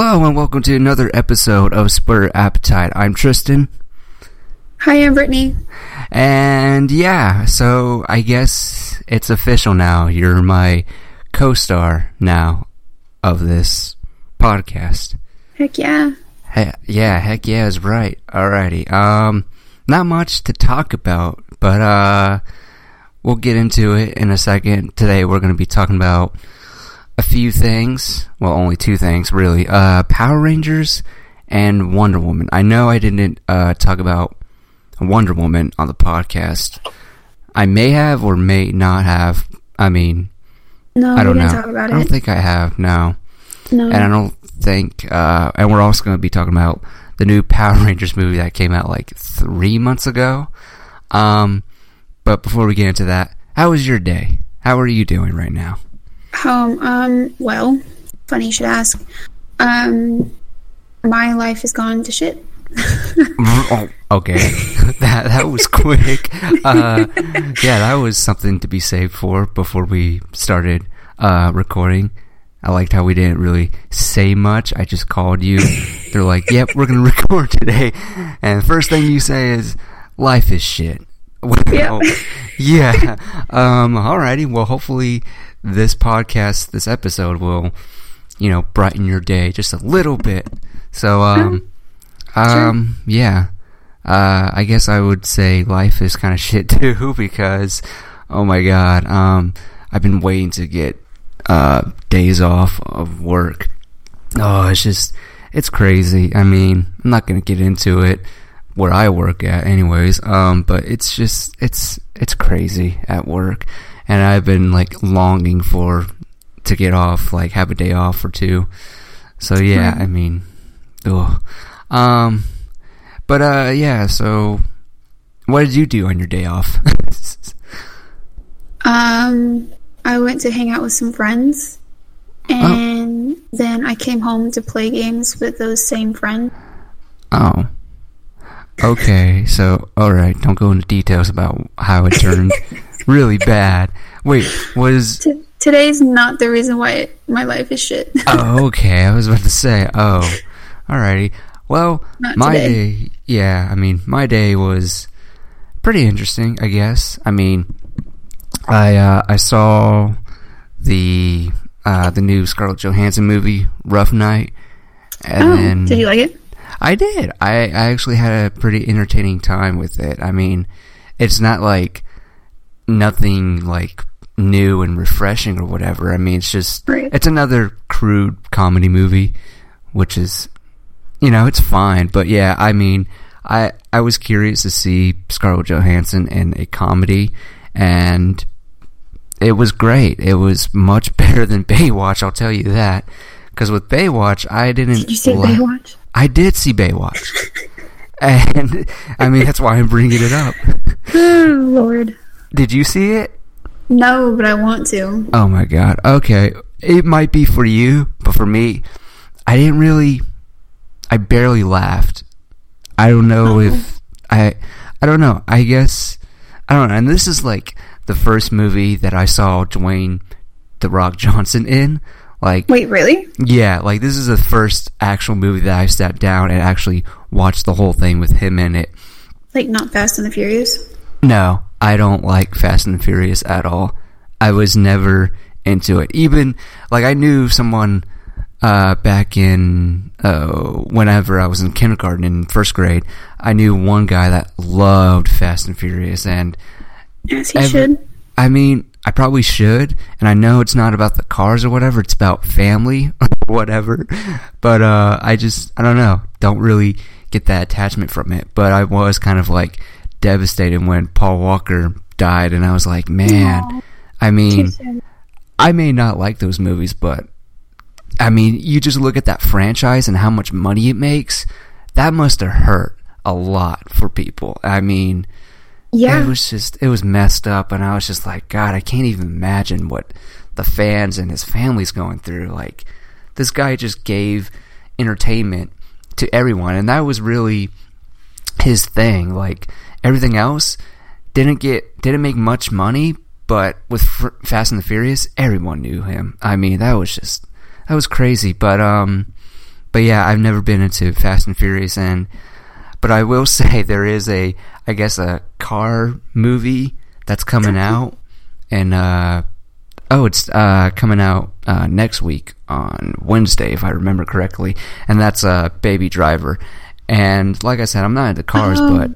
Hello and welcome to another episode of Spur Appetite. I'm Tristan. Hi, I'm Brittany. And yeah, so I guess it's official now. You're my co-star now of this podcast. Heck yeah. He- yeah, heck yeah is right. Alrighty. Um, not much to talk about, but uh, we'll get into it in a second. Today we're going to be talking about a few things. Well, only two things really. Uh, Power Rangers and Wonder Woman. I know I didn't uh, talk about Wonder Woman on the podcast. I may have or may not have. I mean, No, I don't know. I don't it. think I have. No. no. And I don't think, uh, and we're also going to be talking about the new Power Rangers movie that came out like three months ago. Um, but before we get into that, how was your day? How are you doing right now? Um, um, well, funny you should ask. Um, my life has gone to shit. oh, okay, that that was quick. Uh, yeah, that was something to be saved for before we started uh, recording. I liked how we didn't really say much. I just called you. They're like, "Yep, we're gonna record today," and the first thing you say is, "Life is shit." Well, yeah. Um. Alrighty. Well, hopefully, this podcast, this episode, will, you know, brighten your day just a little bit. So, um, um, yeah. Uh, I guess I would say life is kind of shit too because, oh my god, um, I've been waiting to get uh days off of work. Oh, it's just, it's crazy. I mean, I'm not gonna get into it where I work at, anyways. Um, but it's just, it's, it's crazy at work, and I've been like longing for to get off, like have a day off or two. So yeah, Right. I mean, ugh. Um, but uh, yeah. So, what did you do on your day off? Um, I went to hang out with some friends, and then I came home to play games with those same friends. oh, okay. So, all right. Don't go into details about how it turned really bad. Wait, was T- today's not the reason why it, my life is shit. oh okay? I was about to say oh, alrighty. Well, Not my today. day, yeah. I mean, my day was pretty interesting. I guess. I mean, I uh, I saw the uh, the new Scarlett Johansson movie, Rough Night, and oh, then did you like it? I did. I, I actually had a pretty entertaining time with it. I mean, it's not like nothing like new and refreshing or whatever. I mean, it's just Right. it's another crude comedy movie, which is you know, it's fine, but yeah, I mean, I I was curious to see Scarlett Johansson in a comedy and it was great. It was much better than Baywatch, I'll tell you that. Cuz with Baywatch, I didn't Did you see la- Baywatch? I did see Baywatch. and I mean, that's why I'm bringing it up. Oh Lord, Did you see it? no, but I want to. Oh my god. Okay. It might be for you, but for me, I didn't really I barely laughed. I don't know Oh. if I I don't know. I guess I don't know. And this is like the first movie that I saw Dwayne the Rock Johnson in. Like Wait, really? yeah, like this is the first actual movie that I sat down and actually watched the whole thing with him in it. Like not Fast and the Furious? No, I don't like Fast and Furious at all. I was never into it. Even like I knew someone uh, back in uh, whenever I was in kindergarten in first grade. I knew one guy that loved Fast and Furious, and Yes, he Every- should. I mean, I probably should, and I know it's not about the cars or whatever. It's about family or whatever. But uh, I just, I don't know, don't really get that attachment from it. But I was kind of like devastated when Paul Walker died, and I was like, man. I mean. I may not like those movies, but I mean, you just look at that franchise and how much money it makes. That must have hurt a lot for people. I mean, Yeah. it was just it was messed up and i was just like god i can't even imagine what the fans and his family's going through like this guy just gave entertainment to everyone and that was really his thing like everything else didn't get didn't make much money but with F- fast and the furious everyone knew him i mean that was just that was crazy but um but yeah, I've never been into Fast and Furious, and but I will say there is a, I guess, a car movie that's coming out, and uh, oh, it's uh, coming out uh, next week on Wednesday, if I remember correctly, and that's uh, Baby Driver. And like I said, I'm not into cars, Oh. but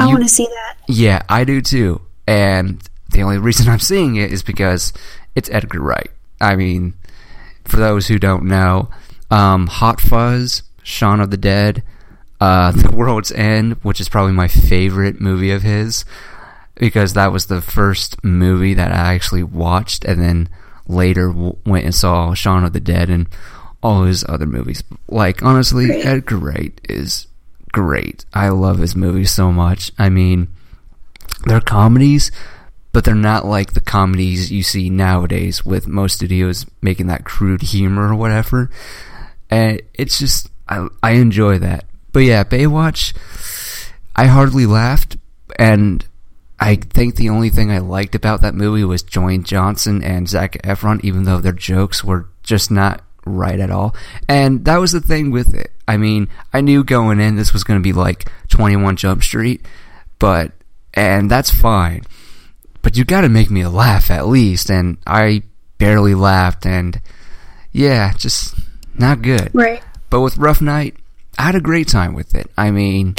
I want to see that. yeah, I do too. And the only reason I'm seeing it is because it's Edgar Wright. I mean, for those who don't know, um, Hot Fuzz, Shaun of the Dead, uh, The World's End, which is probably my favorite movie of his, because that was the first movie that I actually watched, and then later w- went and saw Shaun of the Dead and all his other movies. Like, honestly. Edgar Wright is great. I love his movies so much. I mean, they're comedies, but they're not like the comedies you see nowadays with most studios making that crude humor or whatever. And it's just I I enjoy that. But yeah, Baywatch I hardly laughed and I think the only thing I liked about that movie was Dwayne Johnson and Zac Efron, even though their jokes were just not right at all. And that was the thing with it. I mean, I knew going in this was going to be like 21 Jump Street, but, and that's fine. But you gotta make me laugh at least, and I barely laughed, and yeah, just not good. Right. But with Rough Night, I had a great time with it. I mean,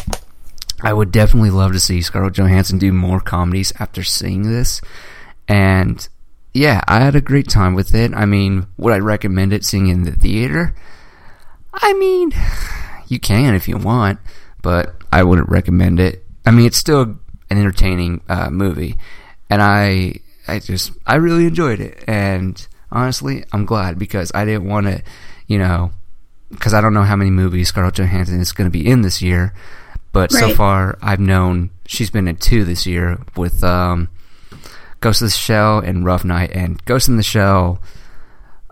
I would definitely love to see Scarlett Johansson do more comedies after seeing this. And yeah, I had a great time with it. I mean, would I recommend it seeing in the theater? I mean, you can if you want, but I wouldn't recommend it. I mean, it's still an entertaining uh, movie, and I, I just, I really enjoyed it. And honestly, I'm glad because I didn't want to, you know, because I don't know how many movies Scarlett Johansson is going to be in this year, but so far I've known she's been in two this year with um, Ghost of the Shell and Rough Night. And Ghost in the Shell,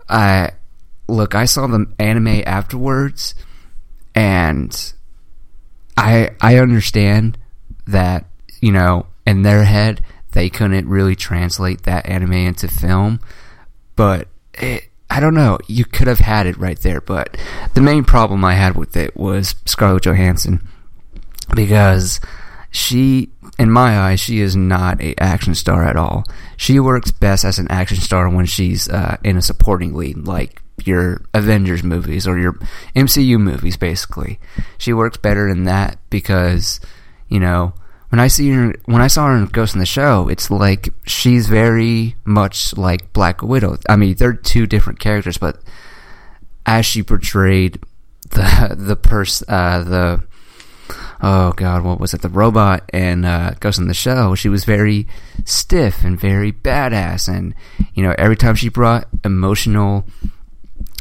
I look, I saw the anime afterwards, and I I understand that you know in their head they couldn't really translate that anime into film, but it, I don't know. You could have had it right there, but the main problem I had with it was Scarlett Johansson because she, in my eyes, she is not a action star at all. She works best as an action star when she's uh, in a supporting lead, like your Avengers movies or your MCU movies. Basically, she works better in that because you know when I see her, when I saw her in Ghost in the Shell, it's like she's very much like Black Widow. I mean, they're two different characters, but as she portrayed the the person uh, the oh god, what was it? The robot and uh, Ghost in the Shell. She was very stiff and very badass, and you know, every time she brought emotional,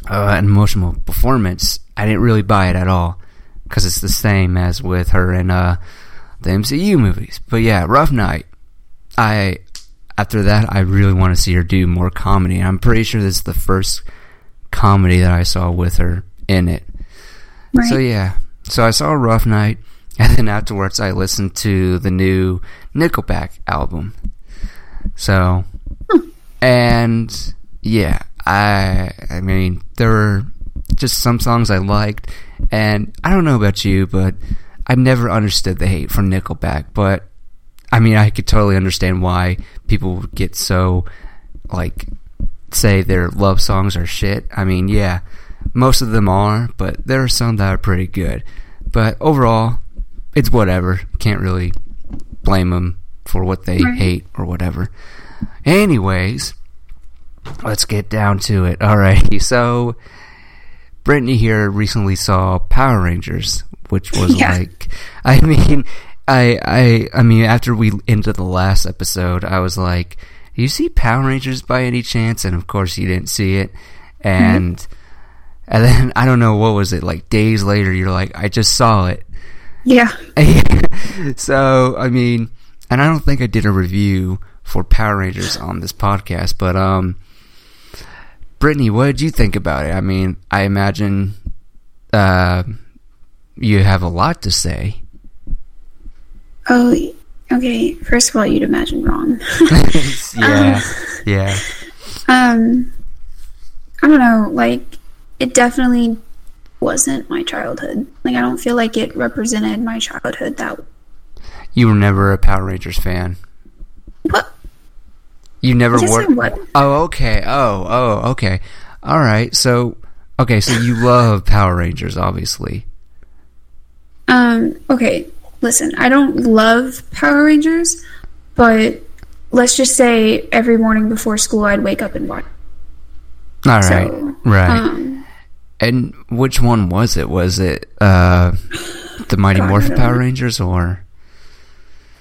uh, an emotional performance, I didn't really buy it at all because it's the same as with her in uh, the MCU movies. But yeah, Rough Night. I after that, I really want to see her do more comedy. I'm pretty sure this is the first comedy that I saw with her in it. Right. So yeah, so I saw a Rough Night, and then afterwards I listened to the new Nickelback album. So, and yeah, I I mean there were just some songs I liked, and I don't know about you, but I've never understood the hate for Nickelback. But I mean, I could totally understand why people get so like say their love songs are shit. I mean, yeah, most of them are, but there are some that are pretty good. But overall, it's whatever. Can't really blame them for what they Right. hate or whatever. Anyways, let's get down to it. Alrighty, so Brittany here recently saw Power Rangers, which was Yeah. like, I mean, I, I, I mean, after we ended the last episode, I was like, you see Power Rangers by any chance?" And of course, you didn't see it, mm-hmm. and and then I don't know what was it like. Days later, you're like, "I just saw it." yeah. so I mean, and I don't think I did a review for Power Rangers on this podcast, but um, Brittany, what did you think about it? I mean, I imagine uh, you have a lot to say. Oh, okay. First of all, you'd imagine wrong. yeah, yeah, um, I don't know. Like, it definitely wasn't my childhood. Like I don't feel like it represented my childhood that You were never a Power Rangers fan. what You never Yes, were. I. Oh, okay. Oh, oh, okay. All right. So, okay. So you love Power Rangers, obviously. Um, okay, listen, I don't love Power Rangers, but let's just say every morning before school I'd wake up and watch. All right. So, right. Um, and which one was it? Was it uh, the Mighty God, Morphin Power. Rangers or?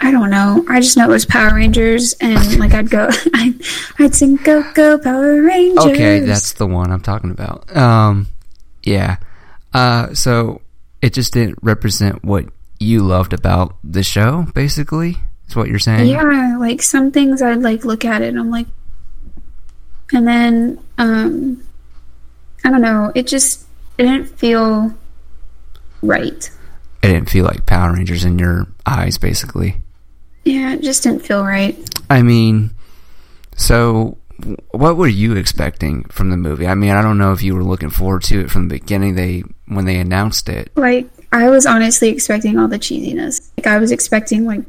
I don't know. I just know it was Power Rangers, and like I'd go, I'd, I'd sing "Go Go Power Rangers." Okay, that's the one I'm talking about. Um, yeah. Uh, so it just didn't represent what you loved about the show. Basically, is what you're saying. yeah. Like some things I'd like look at it, and I'm like, and then um, I don't know. It just it didn't feel right. It didn't feel like Power Rangers in your eyes, basically. Yeah, it just didn't feel right. I mean, so what were you expecting from the movie? I mean, I don't know if you were looking forward to it from the beginning. They when they announced it. Like I was honestly expecting all the cheesiness. Like I was expecting like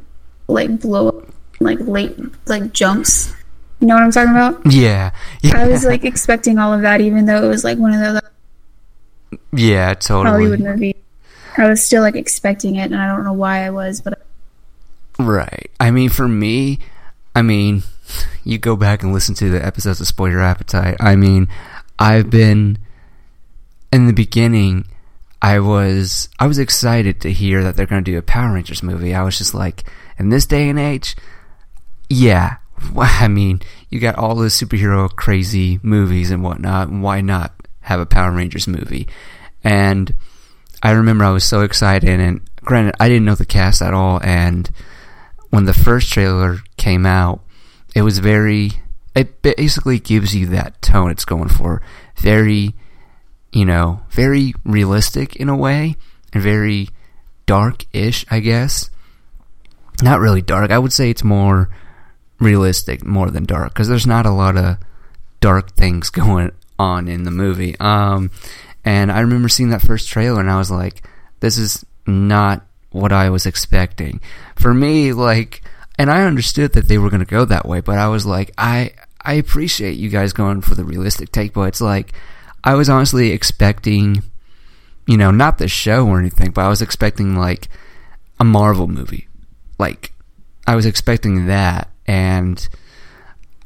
like blow up, like late like jumps. You know what I'm talking about? Yeah, yeah, I was like expecting all of that, even though it was like one of the yeah, totally. Hollywood movies. I was still like expecting it, and I don't know why I was, but Right. I mean, for me, I mean, you go back and listen to the episodes of Spoil Your Appetite. I mean, I've been in the beginning. I was I was excited to hear that they're going to do a Power Rangers movie. I was just like, in this day and age, yeah. I mean, you got all the superhero crazy movies and whatnot. Why not have a Power Rangers movie? And I remember I was so excited. And granted, I didn't know the cast at all. And when the first trailer came out, it was very. It basically gives you that tone it's going for. Very, you know, very realistic in a way, and very dark-ish, I guess. Not really dark. I would say it's more realistic more than dark because there's not a lot of dark things going on in the movie. Um, and I remember seeing that first trailer and I was like, this is not what I was expecting. For me, like, and I understood that they were going to go that way, but I was like, I, I appreciate you guys going for the realistic take, but it's like, I was honestly expecting, you know, not the show or anything, but I was expecting like a Marvel movie. Like, I was expecting that, and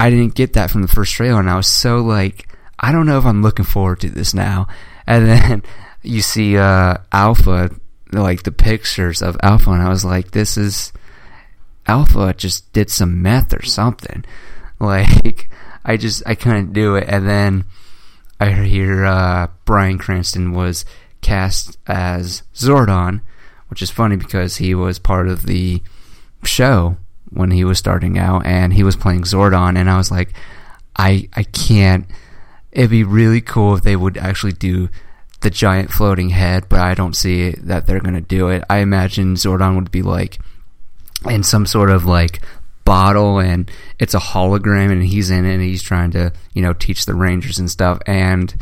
I didn't get that from the first trailer, and I was so like, I don't know if I'm looking forward to this now. And then you see uh, Alpha, like the pictures of Alpha, and I was like, this is Alpha just did some meth or something. Like, I just I couldn't do it, and then I hear uh, Bryan Cranston was cast as Zordon, which is funny because he was part of the show when he was starting out, and he was playing Zordon, and I was like, I I can't. It'd be really cool if they would actually do the giant floating head, but I don't see that they're gonna do it. I imagine Zordon would be like in some sort of like bottle and it's a hologram and he's in it and he's trying to you know teach the rangers and stuff and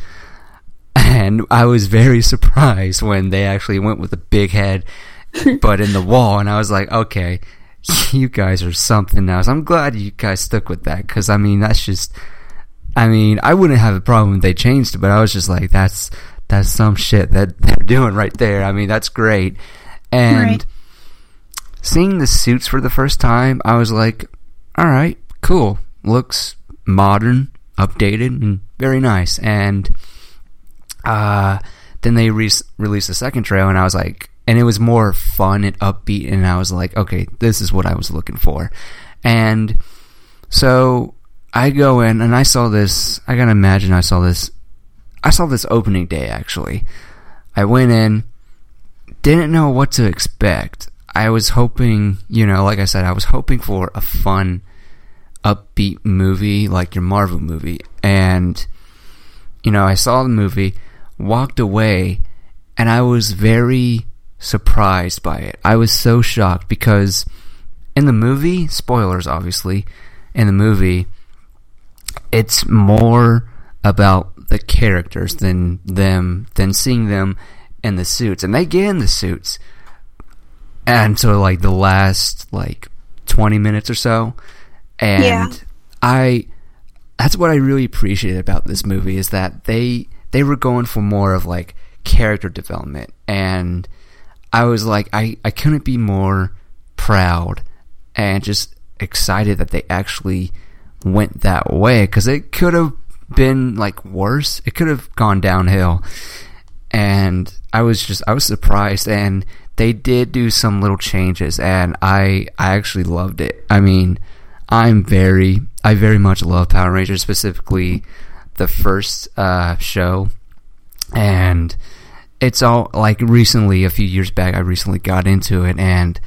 and I was very surprised when they actually went with a big head but in the wall and I was like okay you guys are something else I'm glad you guys stuck with that because I mean that's just I mean I wouldn't have a problem if they changed it but I was just like that's that's some shit that they're doing right there I mean that's great and Right. seeing the suits for the first time, I was like, all right, cool. Looks modern, updated, and very nice. And uh, then they re- released the second trailer, and I was like, and it was more fun and upbeat, and I was like, okay, this is what I was looking for. And so I go in, and I saw this. I gotta imagine I saw this. I saw this opening day actually. I went in, didn't know what to expect. I was hoping, you know, like I said, I was hoping for a fun, upbeat movie like your Marvel movie. And, you know, I saw the movie, walked away, and I was very surprised by it. I was so shocked because in the movie, spoilers obviously, in the movie, it's more about the characters than them than seeing them in the suits, and they get in the suits. And so, like the last like twenty minutes or so, and Yeah. I that's what I really appreciated about this movie is that they they were going for more of like character development and I was like I, I couldn't be more proud and just excited that they actually went that way because it could have been like worse. It could have gone downhill. And I was just I was surprised. And they did do some little changes and I I actually loved it. I mean, I'm very I very much love Power Rangers specifically the first uh, show. And it's all like recently a few years back I recently got into it and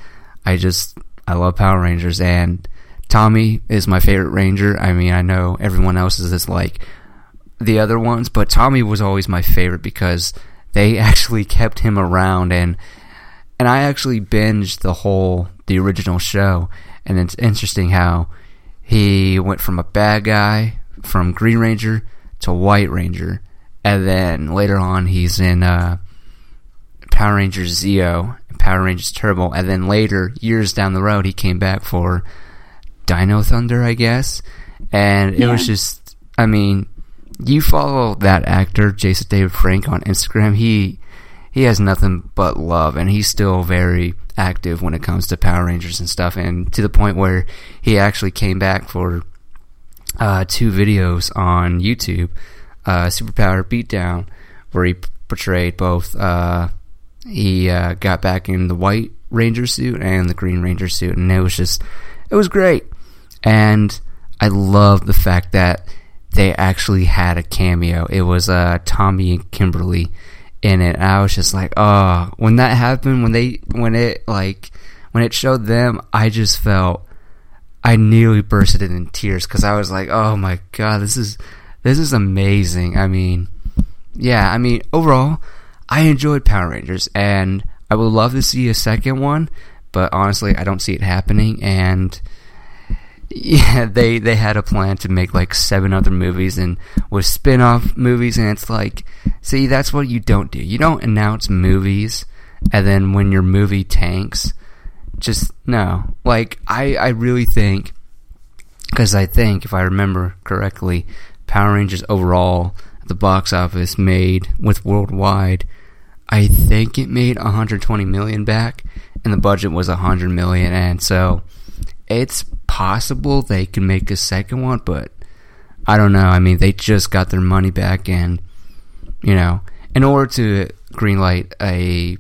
I just I love Power Rangers and Tommy is my favorite ranger. I mean, I know everyone else is just like the other ones, but Tommy was always my favorite because they actually kept him around and and I actually binged the whole the original show and it's interesting how he went from a bad guy from Green Ranger to White Ranger and then later on he's in uh, Power Rangers Zeo and Power Rangers Turbo and then later years down the road he came back for Dino Thunder I guess. And it was just I mean you follow that actor Jason David Frank on Instagram he he has nothing but love and he's still very active when it comes to Power Rangers and stuff and to the point where he actually came back for uh, two videos on YouTube uh, Superpower Beatdown where he portrayed both uh, he uh, got back in the white ranger suit and the green ranger suit and it was just it was great and I love the fact that they actually had a cameo. It was uh, Tommy and Kimberly in it. I was just like, oh, when that happened, when they, when it like, when it showed them, I just felt, I nearly bursted in tears because I was like, oh my god, this is, this is amazing. I mean, yeah, I mean, overall, I enjoyed Power Rangers, and I would love to see a second one, but honestly, I don't see it happening, and yeah, they they had a plan to make like seven other movies and with spin-off movies and it's like see that's what you don't do. You don't announce movies and then when your movie tanks just no. Like I I really think cuz I think if I remember correctly Power Rangers overall the box office made with worldwide I think it made 120 million back and the budget was 100 million and so it's possible they can make a second one, but I don't know. I mean, they just got their money back, and you know, in order to greenlight a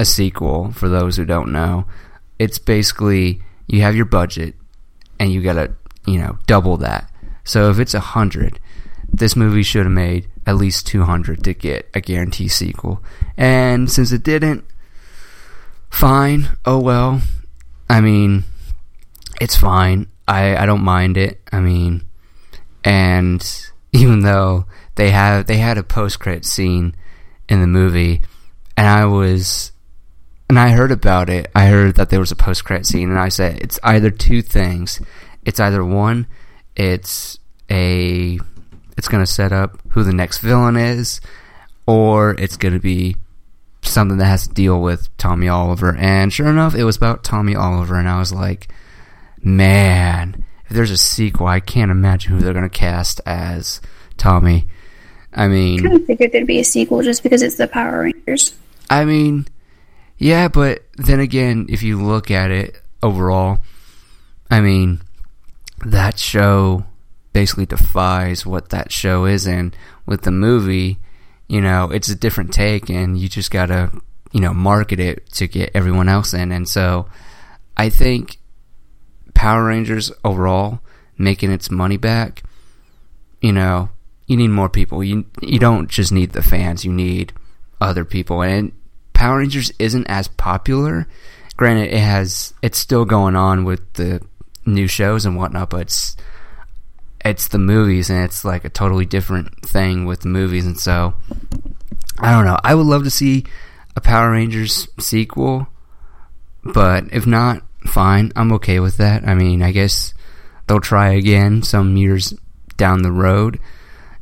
a sequel, for those who don't know, it's basically you have your budget and you gotta you know double that. So if it's a hundred, this movie should have made at least two hundred to get a guarantee sequel. And since it didn't, fine. Oh well. I mean, it's fine. I, I don't mind it. I mean, and even though they have they had a post credit scene in the movie, and I was and I heard about it. I heard that there was a post credit scene, and I said it's either two things. It's either one, it's a it's going to set up who the next villain is, or it's going to be something that has to deal with Tommy Oliver. And sure enough, it was about Tommy Oliver, and I was like, man, if there's a sequel, I can't imagine who they're going to cast as Tommy. I mean, I kind of figured there'd be a sequel just because it's the Power Rangers. I mean, yeah, but then again, if you look at it overall, I mean, that show basically defies what that show is, and with the movie, you know, it's a different take, and you just gotta, you know, market it to get everyone else in, and so I think Power Rangers overall making its money back, you know, you need more people. You you don't just need the fans, you need other people. And Power Rangers isn't as popular. Granted, it has it's still going on with the new shows and whatnot, but it's it's the movies and it's like a totally different thing with the movies and so I don't know. I would love to see a Power Rangers sequel, but if not, fine. I'm okay with that. I mean, I guess they'll try again some years down the road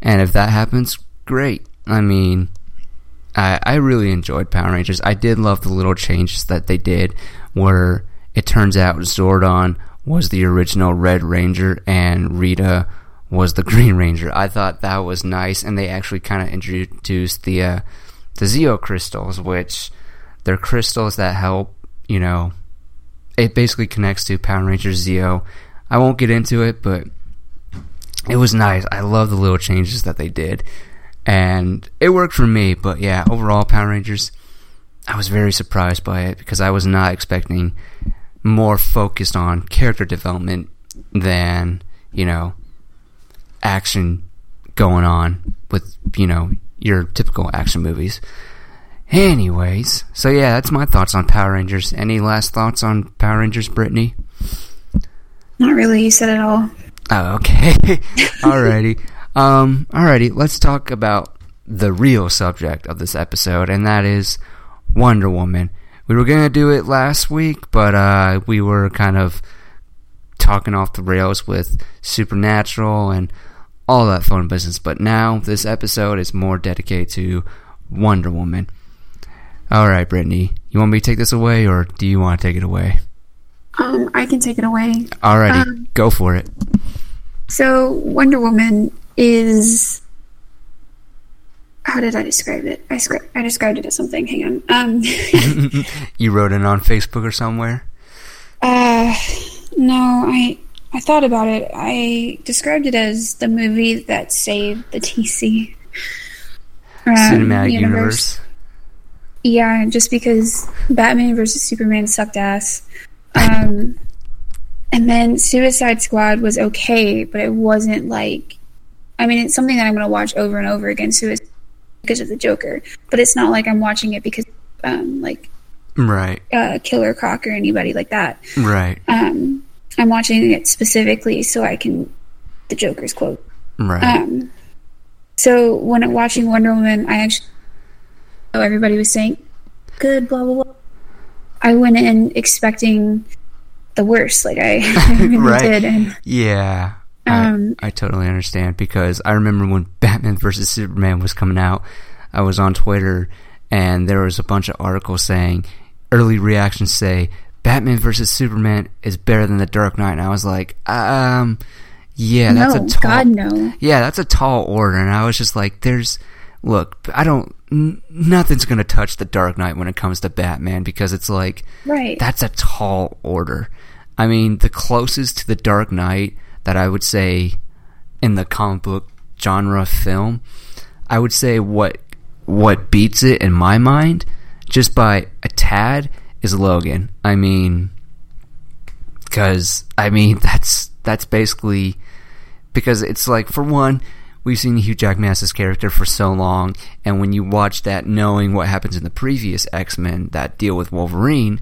And if that happens, great. I mean, I, I really enjoyed Power Rangers. I did love the little changes that they did, where it turns out Zordon was the original Red Ranger and Rita was the Green Ranger. I thought that was nice, and they actually kind of introduced the uh, the Zeo crystals, which they're crystals that help. You know, it basically connects to Power Rangers Zeo. I won't get into it, but it was nice. I love the little changes that they did, and it worked for me. But yeah, overall, Power Rangers, I was very surprised by it because I was not expecting more focused on character development than you know action going on with you know your typical action movies. Anyways, so yeah, that's my thoughts on Power Rangers. Any last thoughts on Power Rangers, Brittany? Not really. You said it all. Oh, okay. alrighty. Um, alrighty. Let's talk about the real subject of this episode, and that is Wonder Woman. We were gonna do it last week, but uh, we were kind of talking off the rails with Supernatural and all that fun business. But now this episode is more dedicated to Wonder Woman. All right, Brittany, you want me to take this away, or do you want to take it away? Um, I can take it away. Alrighty, Um, go for it. So Wonder Woman is how did I describe it? I scri- I described it as something. Hang on. Um, you wrote it on Facebook or somewhere? uh, no, I I thought about it. I described it as the movie that saved the DC um, Cinematic universe. Yeah, just because Batman versus Superman sucked ass. Um, and then Suicide Squad was okay, but it wasn't like. I mean, it's something that I'm going to watch over and over again. Suicide because of the Joker, but it's not like I'm watching it because, um, like Right, uh, Killer Croc or anybody like that. right, Um, I'm watching it specifically so I can the Joker's quote. right. Um, so when I'm watching Wonder Woman, I actually oh everybody was saying good blah blah blah. I went in expecting the worst, like I, I really Right. did, and Yeah. Um, I, I totally understand because I remember when Batman vs Superman was coming out, I was on Twitter and there was a bunch of articles saying early reactions say Batman vs Superman is better than The Dark Knight, and I was like, um, yeah, that's no, a tall, God no. yeah, that's a tall order, and I was just like, there's, look, I don't, n- nothing's gonna touch The Dark Knight when it comes to Batman because it's like, Right. that's a tall order. I mean, the closest to the Dark Knight that I would say in the comic book genre film, I would say what what beats it in my mind, just by a tad, is Logan. I mean, because I mean that's that's basically because it's like for one, we've seen Hugh Jackman's character for so long, and when you watch that, knowing what happens in the previous X Men that deal with Wolverine,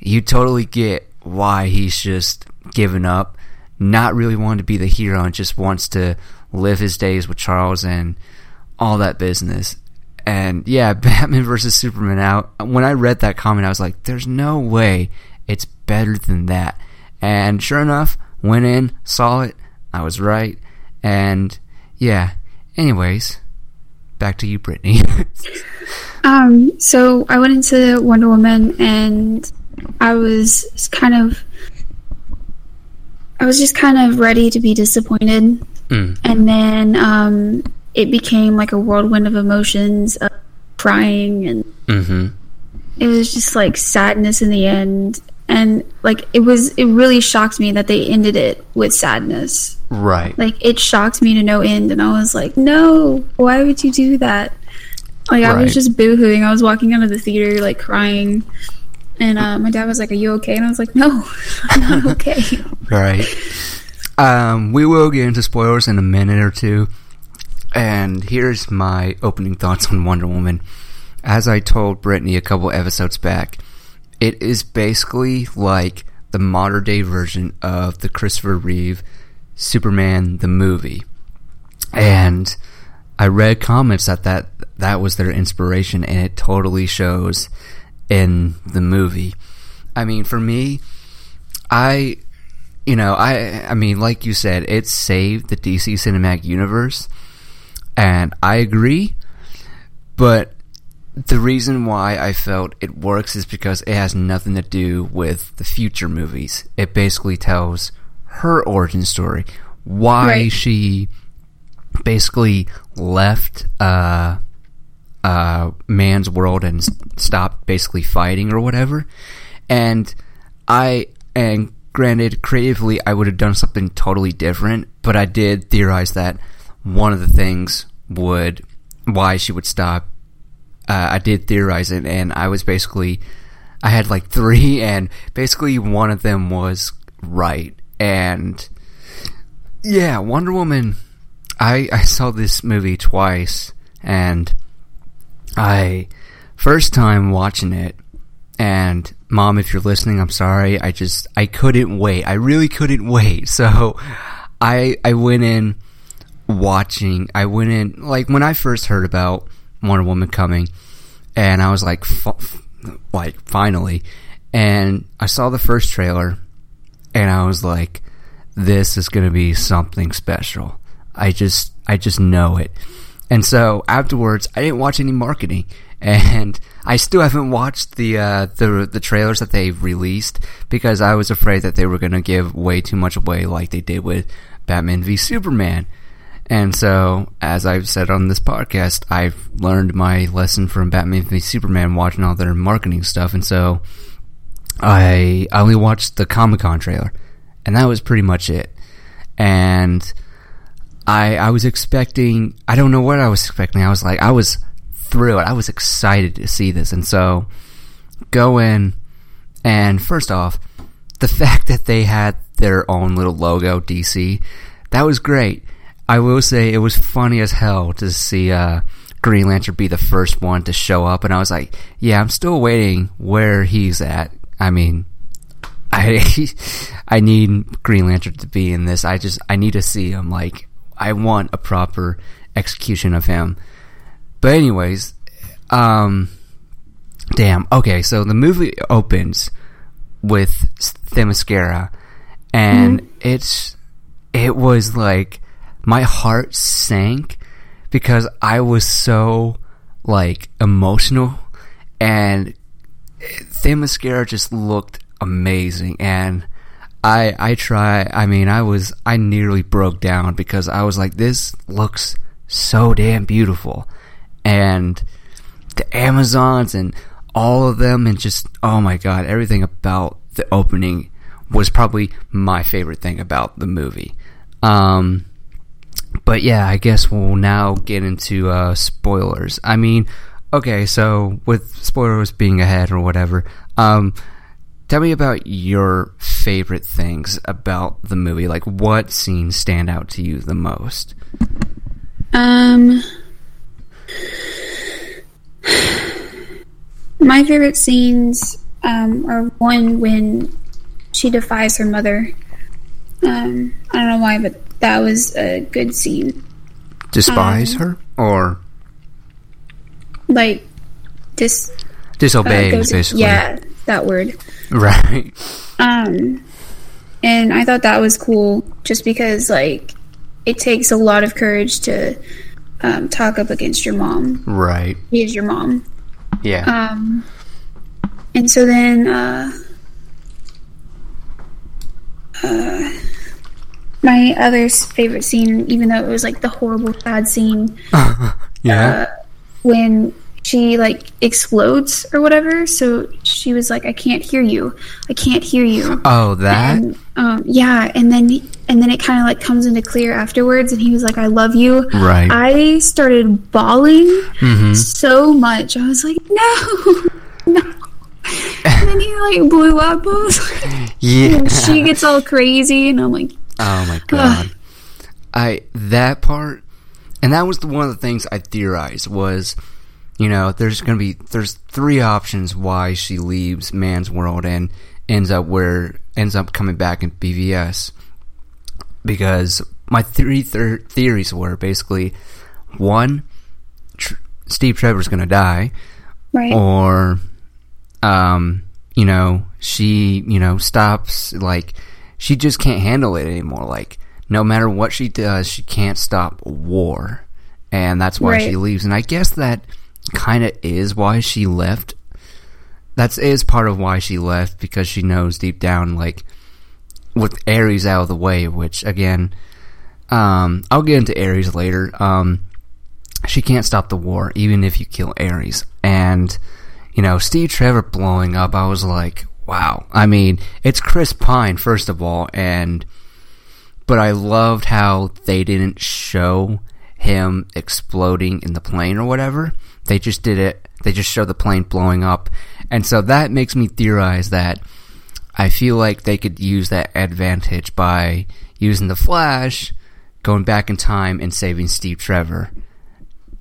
you totally get why he's just given up, not really wanting to be the hero, and just wants to live his days with Charles and all that business. And yeah, Batman versus Superman out. When I read that comment, I was like, there's no way it's better than that. And sure enough, went in, saw it, I was right. And yeah, anyways, back to you, Brittany. Um, so I went into Wonder Woman and I was kind of I was just kind of ready to be disappointed. Mm. And then um it became like a whirlwind of emotions, of crying and mm-hmm. it was just like sadness in the end and like it was it really shocked me that they ended it with sadness. Right. Like it shocked me to no end and I was like, "No, why would you do that?" Like I Right. was just boohooing. I was walking out of the theater like crying. And uh, my dad was like, "Are you okay?" And I was like, "No, I'm not okay." Right. Um, we will get into spoilers in a minute or two. And here's my opening thoughts on Wonder Woman. As I told Brittany a couple episodes back, it is basically like the modern day version of the Christopher Reeve Superman the movie. And I read comments that that, that was their inspiration, and it totally shows in the movie. I mean, for me, I you know, I I mean, like you said, it saved the DC cinematic universe. and I agree. But the reason why I felt it works is because it has nothing to do with the future movies. It basically tells her origin story, why Right. she basically left uh, uh, man's world and stop basically fighting or whatever. And I and granted, creatively, I would have done something totally different, but I did theorize that one of the things would why she would stop. Uh, I did theorize it, and I was basically I had like three, and basically one of them was right, and yeah, Wonder Woman. I I saw this movie twice, and I first time watching it, and mom, if you're listening, I'm sorry. I just I couldn't wait. I really couldn't wait. So I I went in watching. I went in like when I first heard about Wonder Woman coming, and I was like, f- like finally, and I saw the first trailer, and I was like, this is going to be something special. I just I just know it. And so afterwards, I didn't watch any marketing, and I still haven't watched the uh, the the trailers that they released because I was afraid that they were going to give way too much away, like they did with Batman v Superman. And so, as I've said on this podcast, I've learned my lesson from Batman v Superman watching all their marketing stuff, and so I I only watched the Comic Con trailer, and that was pretty much it. And I I was expecting I don't know what I was expecting. I was like I was thrilled. I was excited to see this, and so go in and first off, the fact that they had their own little logo DC, that was great. I will say it was funny as hell to see uh, Green Lantern be the first one to show up, and I was like, yeah, I'm still waiting where he's at. I mean, I I need Green Lantern to be in this. I just I need to see him. Like I want a proper execution of him. But anyways, um, damn. Okay, so the movie opens with Themyscira, and it's it was like my heart sank because I was so like emotional and Themyscira just looked amazing and I I try I mean I was I nearly broke down because I was like this looks so damn beautiful and the Amazons and all of them and just oh my god everything about the opening was probably my favorite thing about the movie um but yeah, I guess we'll now get into uh, spoilers. I mean, okay, so with spoilers being ahead or whatever, um, tell me about your favorite things about the movie. Like, what scenes stand out to you the most? Um, my favorite scenes um, are one when she defies her mother. Um, I don't know why, but that was a good scene. Despise Um, her or Like, dis uh, goes- basically? yeah, that word. Right. Um, and I thought that was cool, just because like it takes a lot of courage to um, talk up against your mom. Right. He is your mom. Yeah. Um, and so then, uh, uh, my other favorite scene, even though it was like the horrible, sad scene, yeah. uh, when she like explodes or whatever. So she was like, "I can't hear you. I can't hear you." oh, that? And, um, yeah, and then and then it kind of like comes into clear afterwards, and he was like, "I love you." Right. I started bawling Mhm. so much. I was like, "No, no!" And then he like blew up. I was like, yeah. and she gets all crazy, and I'm like, Oh my god. I that part and that was the, one of the things I theorized was you know, there's going to be there's three options why she leaves man's world and ends up where ends up coming back in BVS because my three theories were basically one tr- Steve Trevor's going to die. Right, or um you know she you know stops like she just can't handle it anymore. Like no matter what she does she can't stop war. And that's why Right. she leaves. And I guess that kind of is why she left. That's is part of why she left because she knows deep down, like with Ares out of the way, which again, um, I'll get into Ares later. Um, she can't stop the war, even if you kill Ares. And you know, Steve Trevor blowing up, I was like, wow. I mean, it's Chris Pine first of all, and but I loved how they didn't show him exploding in the plane or whatever. They just did it. They just show the plane blowing up, and so that makes me theorize that I feel like they could use that advantage by using the Flash, going back in time and saving Steve Trevor.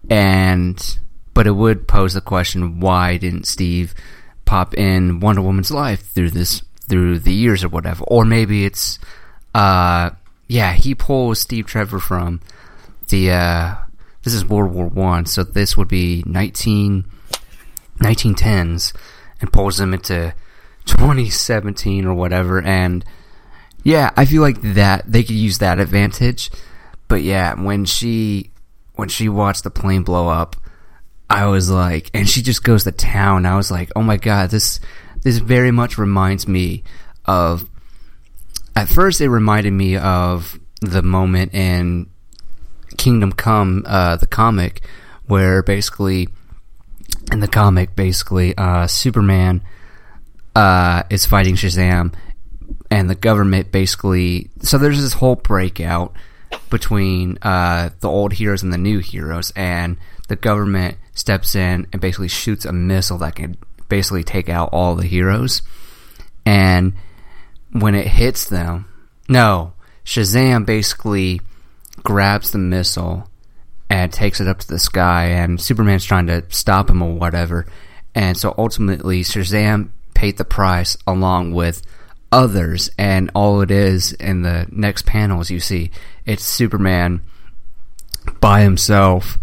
And but it would pose the question: Why didn't Steve pop in Wonder Woman's life through this through the years or whatever? Or maybe it's, uh, yeah, he pulls Steve Trevor from the. Uh, this is World War One, so this would be 19, 1910s, and pulls them into 2017 or whatever. And yeah, I feel like that they could use that advantage. But yeah, when she when she watched the plane blow up, I was like, and she just goes to town. I was like, oh my god, this this very much reminds me of. At first, it reminded me of the moment in Kingdom Come, uh, the comic, where basically, in the comic, basically, uh, Superman uh, is fighting Shazam, and the government basically. So there's this whole breakout between uh, the old heroes and the new heroes, and the government steps in and basically shoots a missile that can basically take out all the heroes. And when it hits them, no, Shazam basically grabs the missile and takes it up to the sky, and Superman's trying to stop him or whatever. And so ultimately, Shazam paid the price along with others, and all it is in the next panels you see it's Superman by himself.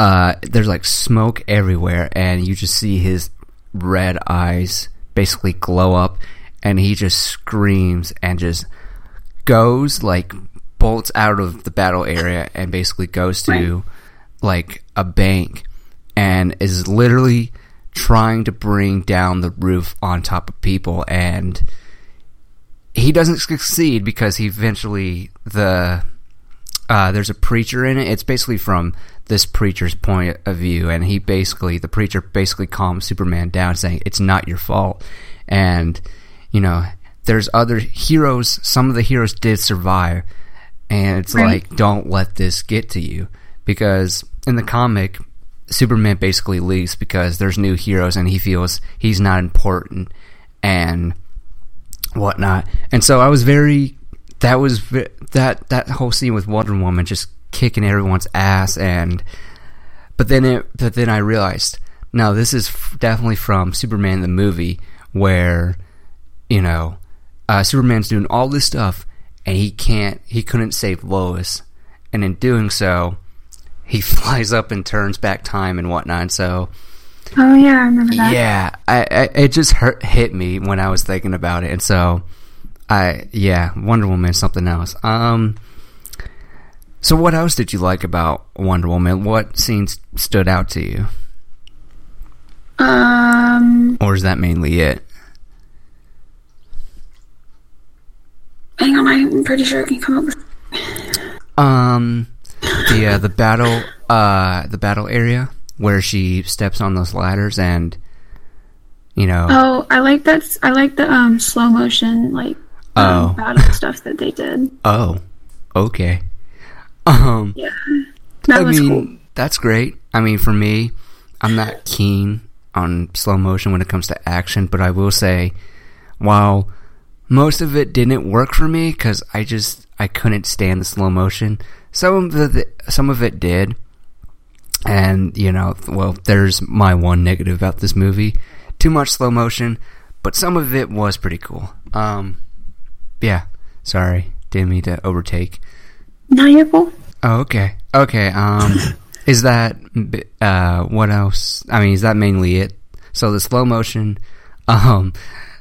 Uh, there's like smoke everywhere, and you just see his red eyes basically glow up, and he just screams and just goes like bolts out of the battle area and basically goes to like a bank and is literally trying to bring down the roof on top of people and he doesn't succeed because he eventually the uh, there's a preacher in it. It's basically from this preacher's point of view, and he basically the preacher basically calms Superman down, saying it's not your fault, and you know there's other heroes. Some of the heroes did survive, and it's Right. like don't let this get to you because in the comic. Superman basically leaves because there's new heroes and he feels he's not important and whatnot. And so I was very that was that that whole scene with Wonder Woman just kicking everyone's ass and but then it but then I realized no this is f- definitely from Superman the movie where you know uh, Superman's doing all this stuff and he can't he couldn't save Lois and in doing so he flies up and turns back time and whatnot so Oh yeah, I remember that. yeah, I, I it just hurt hit me when I was thinking about it, and so I yeah, Wonder Woman is something else. Um, so what else did you like about Wonder Woman? What scenes stood out to you, Um, or is that mainly it? Hang on, I'm pretty sure I can come up with. Um, the uh, the battle uh the battle area where she steps on those ladders and you know Oh, I like that. I like the um slow motion like Oh. um, battle stuff that they did. oh okay um Yeah, that I was mean, cool. that's great. I mean, for me, I'm not keen on slow motion when it comes to action, but I will say, while most of it didn't work for me because I just I couldn't stand the slow motion. Some of the some of it did, and you know, well, there's my one negative about this movie: too much slow motion. But some of it was pretty cool. Um, yeah. Sorry, didn't mean to overtake. No, you're cool. Oh, okay. Okay. Um, is that uh, what else? I mean, is that mainly it? So the slow motion, um,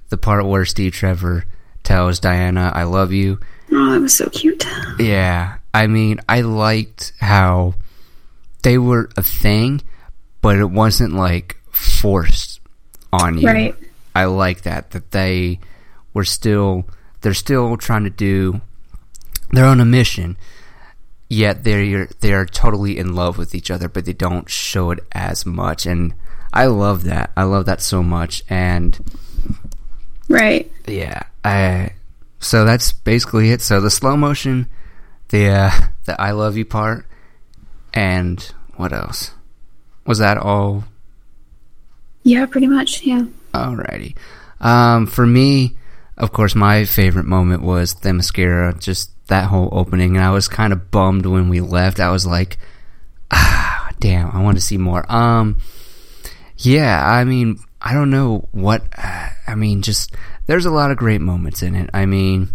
the part where Steve Trevor tells Diana, "I love you." Oh, that was so cute. Yeah. I mean, I liked how they were a thing, but it wasn't like forced on you. Right. I like that that they were still they're still trying to do they're on a mission yet they're they're totally in love with each other but they don't show it as much and I love that. I love that so much and Right. yeah, I so that's basically it. So the slow motion, the uh, the I love you part and what else? Was that all Yeah, pretty much. Yeah. Alrighty. Um, for me, of course, my favorite moment was Themyscira, just that whole opening, and I was kind of bummed when we left. I was like, ah, damn, I want to see more. Um, yeah, I mean, I don't know what, uh, I mean, just, there's a lot of great moments in it. I mean,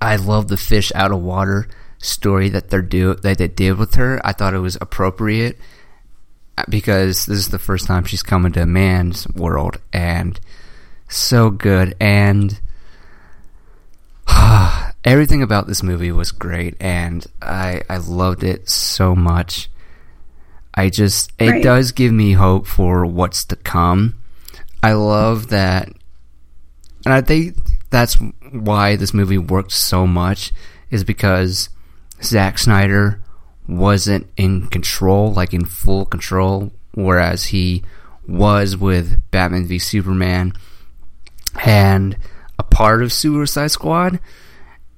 I love the fish out of water story that they're do that they did with her. I thought it was appropriate uh, because this is the first time she's coming to a man's world and so good and everything about this movie was great and I I loved it so much. I just it Right. does give me hope for what's to come. I love that and I think that's why this movie worked so much is because Zack Snyder wasn't in control, like in full control, whereas he was with Batman v Superman and a part of Suicide Squad.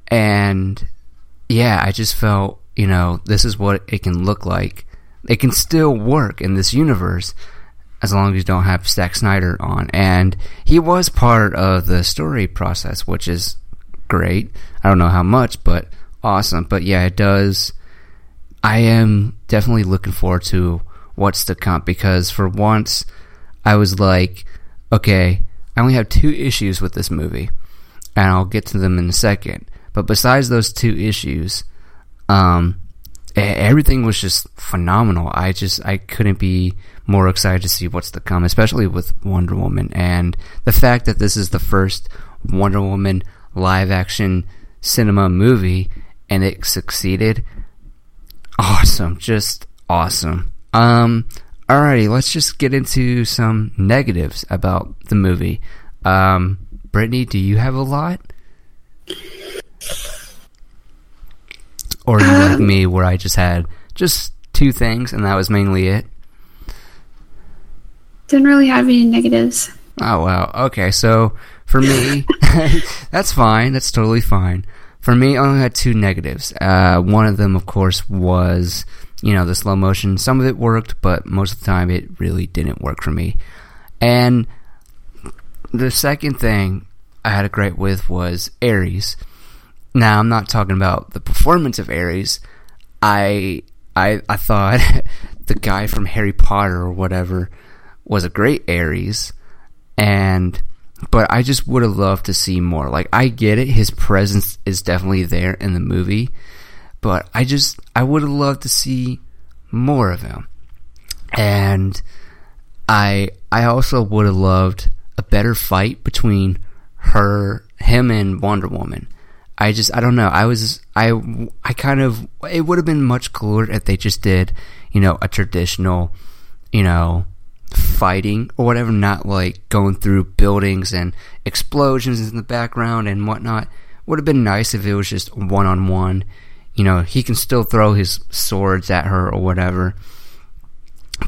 And yeah, I just felt, you know, this is what it can look like. It can still work in this universe as long as you don't have Zack Snyder on. And he was part of the story process, which is great. I don't know how much, but awesome. But yeah, it does. I am definitely looking forward to what's to come because for once I was like, okay, I only have two issues with this movie, and I'll get to them in a second. But besides those two issues, um, everything was just phenomenal. I just I couldn't be more excited to see what's to come, especially with Wonder Woman and the fact that this is the first Wonder Woman live action cinema movie and it succeeded. Awesome, just awesome. Um, alrighty, let's just get into some negatives about the movie. Um, Brittany, do you have a lot? Or are you like Um, me, where I just had just two things, and that was mainly it? Didn't really have any negatives. Oh wow. Okay, so for me, that's fine. That's totally fine. For me, I only had two negatives. Uh, one of them, of course, was you know the slow motion. Some of it worked, but most of the time, it really didn't work for me. And the second thing I had a gripe with was Ares. Now, I'm not talking about the performance of Ares. I I I thought the guy from Harry Potter or whatever was a great Ares, and but I just would have loved to see more. Like I get it, his presence is definitely there in the movie, but I just I would have loved to see more of him. And I I also would have loved a better fight between her him and Wonder Woman. I just I don't know. I was I I kind of it would have been much cooler if they just did, you know, a traditional, you know, fighting or whatever, not like going through buildings and explosions in the background and whatnot. Would have been nice if it was just one on one. You know, he can still throw his swords at her or whatever.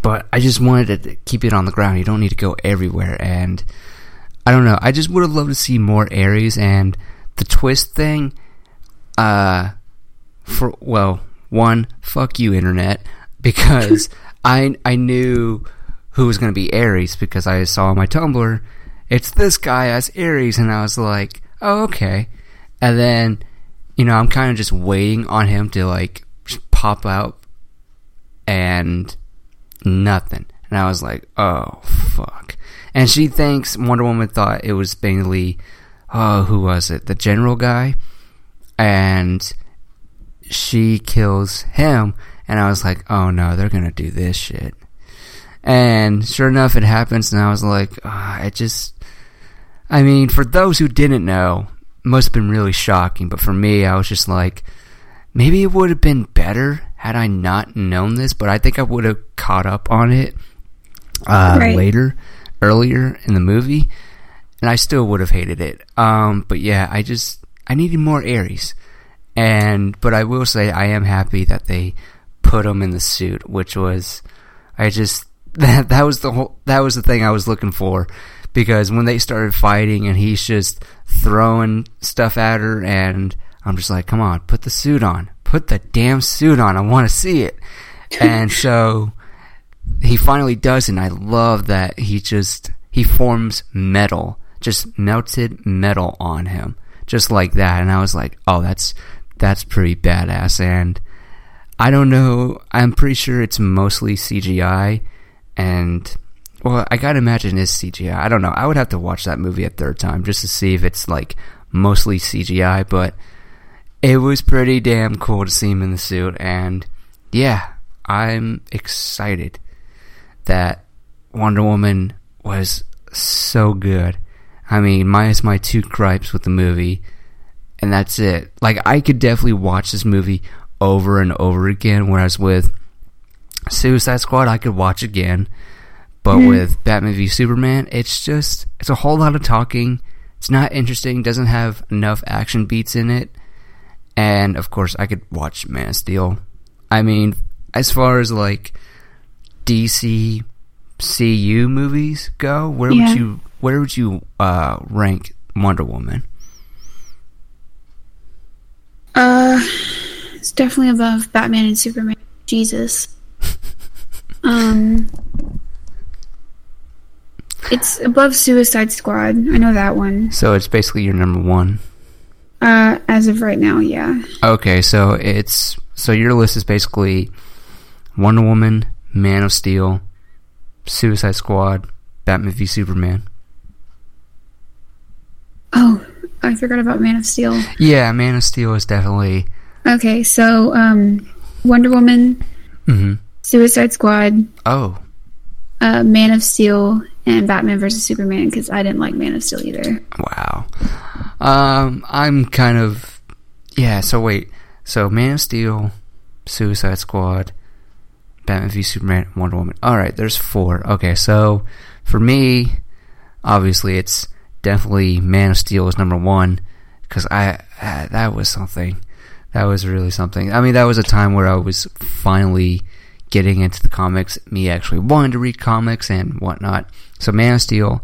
But I just wanted to keep it on the ground. You don't need to go everywhere. And I don't know. I just would have loved to see more Ares and the twist thing. Uh, for well, one, fuck you, internet, because I I knew who was going to be Ares because I saw on my Tumblr, it's this guy as Ares, and I was like, oh okay, and then you know I'm kind of just waiting on him to like pop out, and nothing, and I was like, oh fuck, and she thinks Wonder Woman thought it was mainly, oh uh, who was it, the general guy, and she kills him, and I was like, oh no, they're gonna do this shit. And sure enough, it happens, and I was like, ah, it just. I mean, for those who didn't know, must have been really shocking, but for me, I was just like, maybe it would have been better had I not known this, but I think I would have caught up on it uh, Right. later, earlier in the movie, and I still would have hated it. Um, but yeah, I just I needed more Ares, and but I will say I am happy that they put him in the suit, which was I just that that was the whole that was the thing I was looking for. Because when they started fighting and he's just throwing stuff at her and I'm just like, come on, put the suit on, put the damn suit on, I want to see it, and so he finally does, and I love that he just he forms metal, just melted metal on him, just like that, and I was like, oh, that's that's pretty badass, and I don't know, I'm pretty sure it's mostly CGI, and well, I gotta imagine it's CGI. I don't know. I would have to watch that movie a third time just to see if it's like mostly CGI, but it was pretty damn cool to see him in the suit, and yeah, I'm excited that Wonder Woman was so good. I mean, minus my two gripes with the movie, and that's it. Like, I could definitely watch this movie over and over again, whereas with Suicide Squad, I could watch again. But Mhm. with Batman v Superman, it's just, it's a whole lot of talking. It's not interesting, doesn't have enough action beats in it. And of course, I could watch Man of Steel. I mean, as far as like DC CU movies go, where Yeah. would you where would you uh, rank Wonder Woman? Uh, it's definitely above Batman and Superman. Jesus. Um, it's above Suicide Squad. I know that one. So it's basically your number one. Uh, as of right now, yeah. Okay, so it's so your list is basically Wonder Woman, Man of Steel, Suicide Squad, Batman v Superman. Oh, I forgot about Man of Steel. Yeah, Man of Steel is definitely. Okay, so um, Wonder Woman, hmm Suicide Squad, Oh, uh, Man of Steel, and Batman versus Superman because I didn't like Man of Steel either. wow. Um, I'm kind of yeah. So wait, so Man of Steel, Suicide Squad, Batman v Superman, Wonder Woman. All right, there's four. Okay, so for me, obviously it's definitely Man of Steel is number one because I uh, that was something. That was really something. I mean, that was a time where I was finally getting into the comics, me actually wanting to read comics and whatnot. So Man of Steel,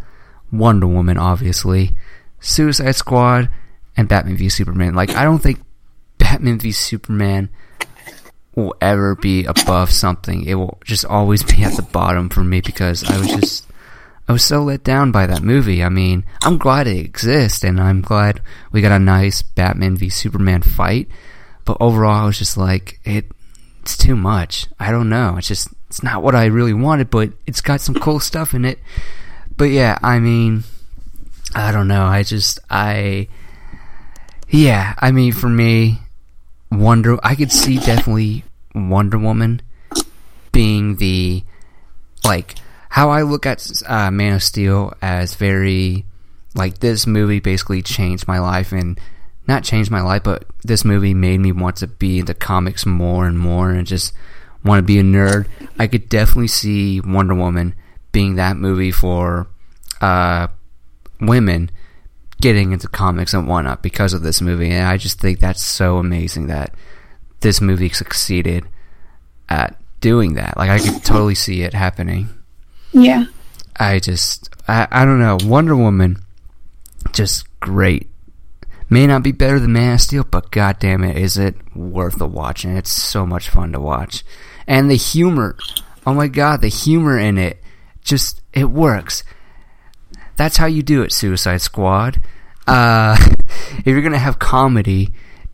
Wonder Woman, obviously, Suicide Squad, and Batman v Superman. Like, I don't think Batman v Superman will ever be above something. It will just always be at the bottom for me because I was just I was so let down by that movie. I mean, I'm glad it exists and I'm glad we got a nice Batman v Superman fight, but overall I was just like it it's too much. I don't know. It's just it's not what I really wanted, but it's got some cool stuff in it. But yeah, I mean, I don't know. I just I yeah, I mean for me Wonder I could see definitely Wonder Woman being the like how I look at uh, Man of Steel as very like this movie basically changed my life and not changed my life but this movie made me want to be into comics more and more and just want to be a nerd. I could definitely see Wonder Woman being that movie for uh, women getting into comics and whatnot because of this movie. And I just think that's so amazing that this movie succeeded at doing that. Like I could totally see it happening. Yeah. I just I, I don't know. Wonder Woman just great. May not be better than Man of Steel, but goddamn it, is it worth the watching? It's so much fun to watch. And the humor. Oh my god, the humor in it just it works. That's how you do it, Suicide Squad. Uh, if you're gonna have comedy,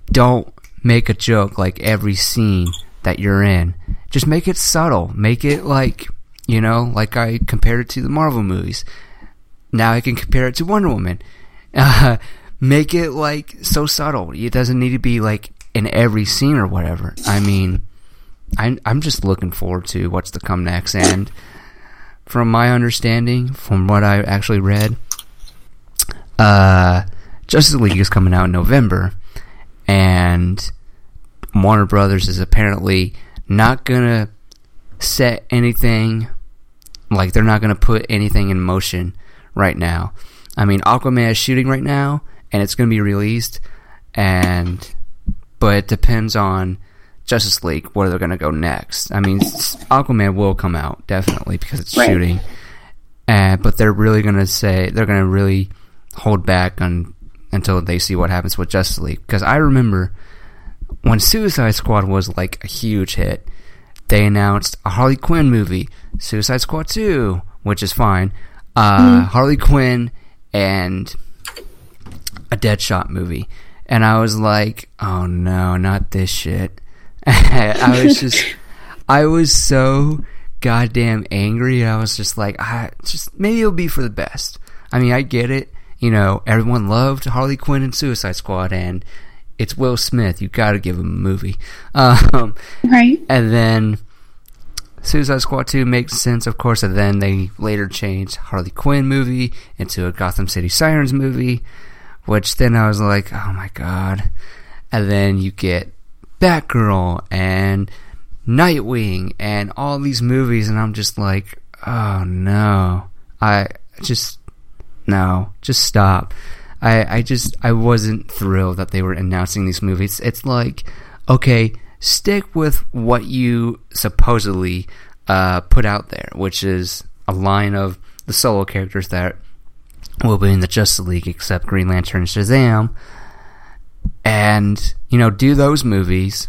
don't make a joke like every scene that you're in. Just make it subtle. Make it like you know, like I compared it to the Marvel movies. Now I can compare it to Wonder Woman. Uh, make it like so subtle. It doesn't need to be like in every scene or whatever. I mean, I'm I'm just looking forward to what's to come next. And from my understanding, from what I actually read, uh, Justice League is coming out in November, and Warner Brothers is apparently not gonna set anything like they're not gonna put anything in motion right now. I mean, Aquaman is shooting right now, and it's gonna be released, and but it depends on Justice League where they're gonna go next. I mean, Aquaman will come out definitely because it's Right. shooting, and but they're really gonna say they're gonna really hold back on until they see what happens with Justice League. Because I remember when Suicide Squad was like a huge hit, they announced a Harley Quinn movie, Suicide Squad 2, which is fine. Uh, Harley Quinn and a Deadshot movie. And I was like, oh no, not this shit. I was just, I was so goddamn angry. I was just like, I just, maybe it'll be for the best. I mean, I get it. You know, everyone loved Harley Quinn and Suicide Squad, and it's Will Smith. You gotta give him a movie. Um, Right. and then Suicide Squad 2 makes sense, of course, and then they later changed Harley Quinn movie into a Gotham City Sirens movie, which then I was like, oh my god. And then you get Batgirl and Nightwing and all these movies, and I'm just like, oh no. I just, no, just stop. I, I just, I wasn't thrilled that they were announcing these movies. It's like, okay, stick with what you supposedly uh, put out there, which is a line of the solo characters that will be in the Justice League, except Green Lantern and Shazam, and you know, do those movies,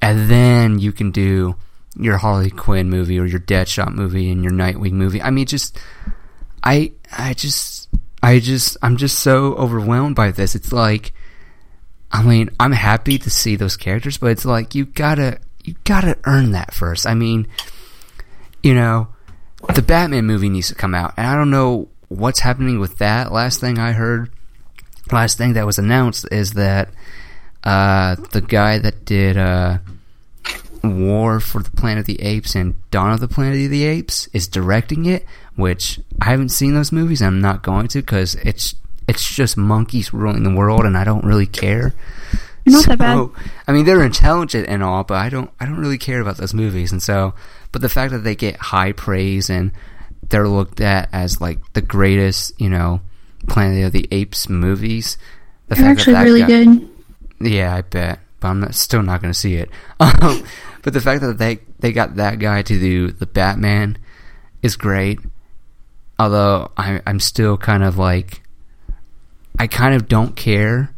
and then you can do your Harley Quinn movie or your Deadshot movie and your Nightwing movie. I mean, just I, I just, I just, I'm just so overwhelmed by this. It's like. I mean, I'm happy to see those characters, but it's like you gotta you gotta earn that first. I mean, you know, the Batman movie needs to come out, and I don't know what's happening with that. Last thing I heard, last thing that was announced is that uh, the guy that did uh, War for the Planet of the Apes and Dawn of the Planet of the Apes is directing it, which I haven't seen those movies. I'm not going to because it's it's just monkeys ruling the world, and I don't really care. Not that bad. I mean, they're intelligent and all, but I don't I don't really care about those movies. And so, but the fact that they get high praise and they're looked at as like the greatest, you know, Planet of the Apes movies. The They're fact actually that that really got- good. yeah, I bet, but I'm not, still not going to see it. Um, but the fact that they they got that guy to do the Batman is great. Although I, I'm still kind of like, I kind of don't care,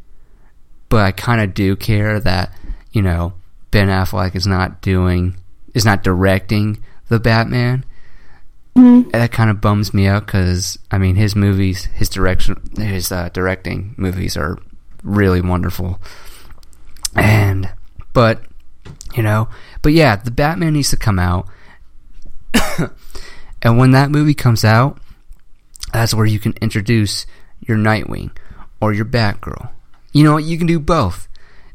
but I kind of do care that you know Ben Affleck is not doing is not directing the Batman. Mhm. That kind of bums me out because I mean his movies, his direction, his uh, directing movies are really wonderful. And but you know, but yeah, the Batman needs to come out. and when that movie comes out, that's where you can introduce your Nightwing or your Batgirl. You know? You can do both.